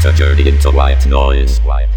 to Journey into White Noise. White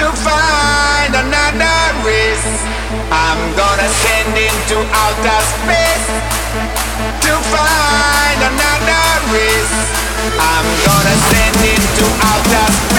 to find another race. I'm gonna send into outer space to find another race. I'm gonna send into outer space.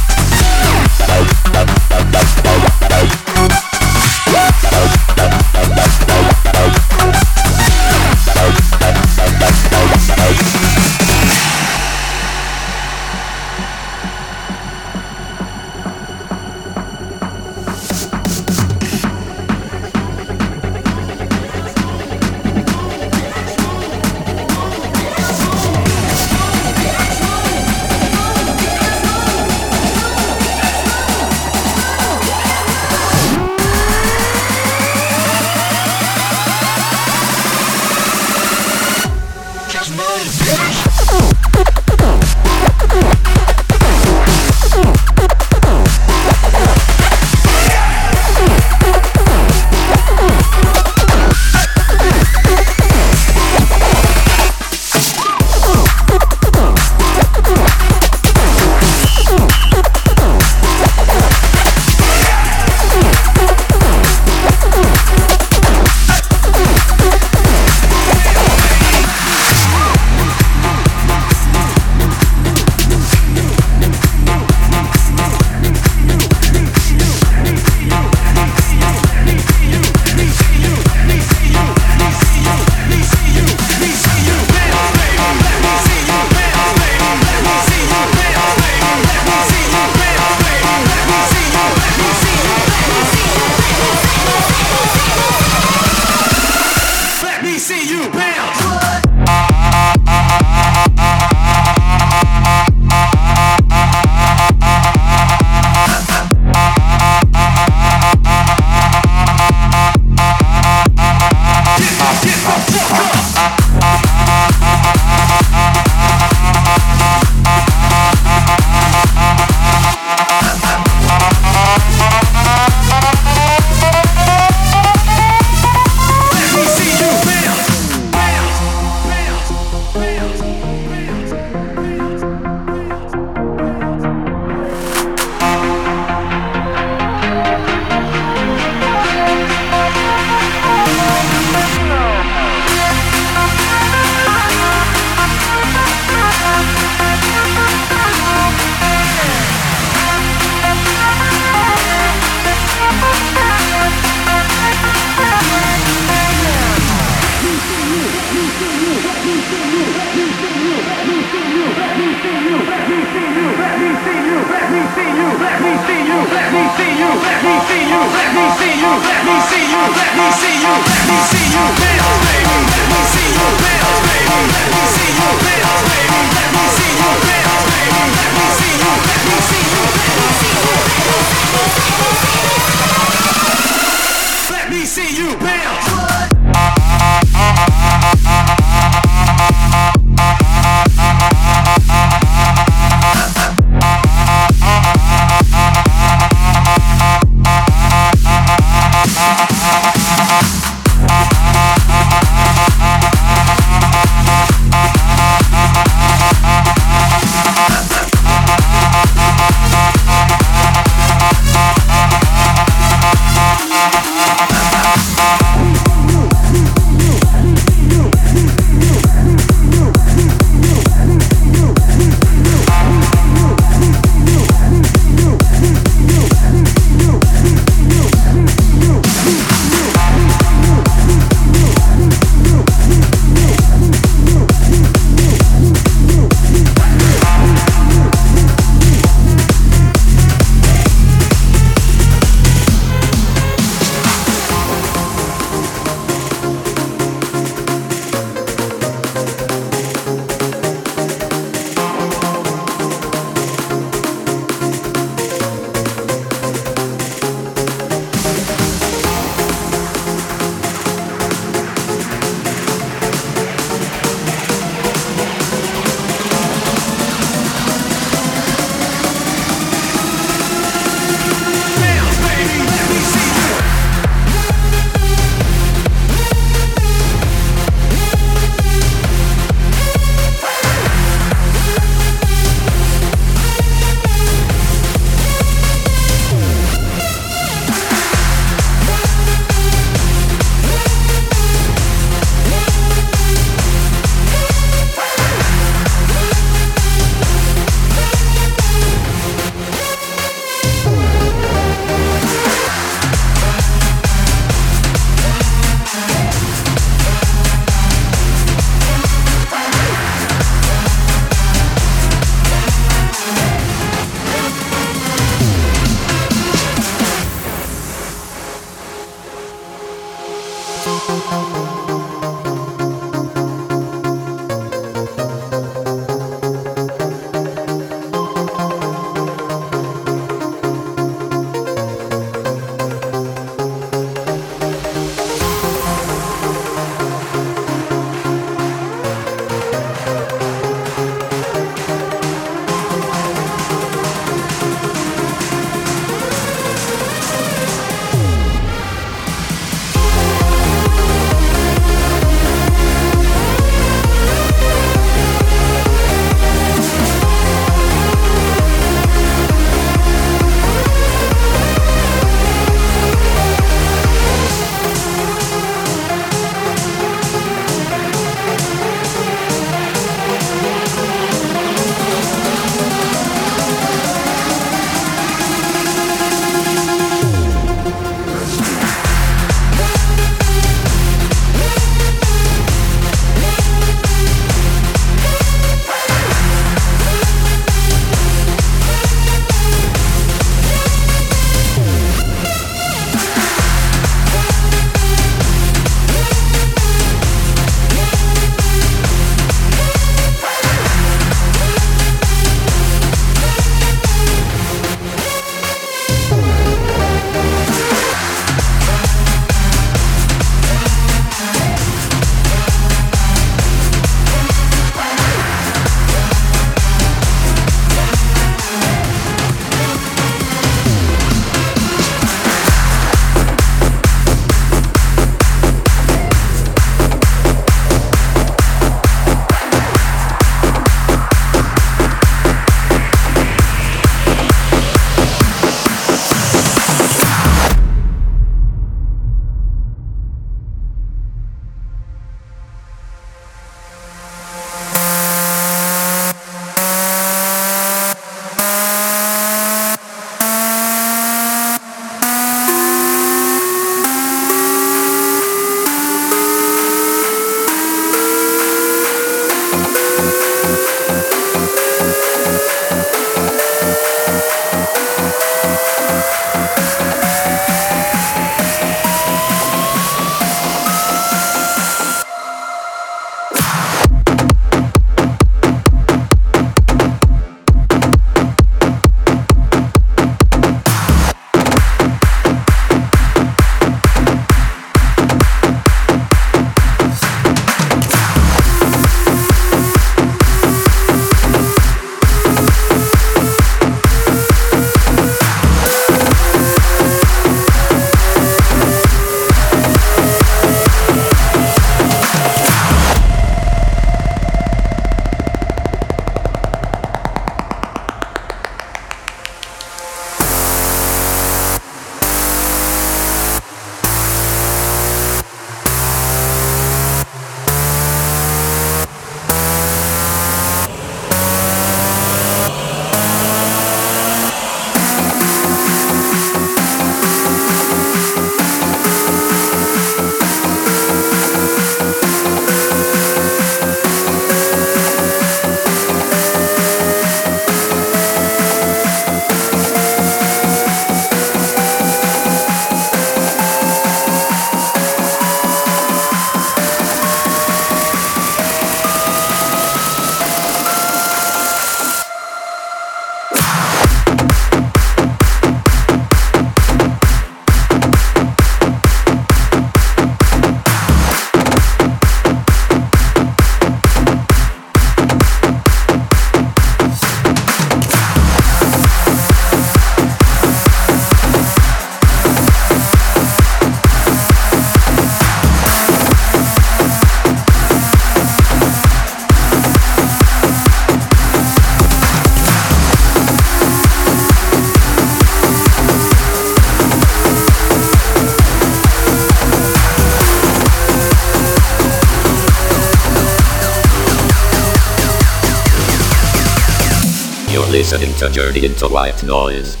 Your Journey into White Noise.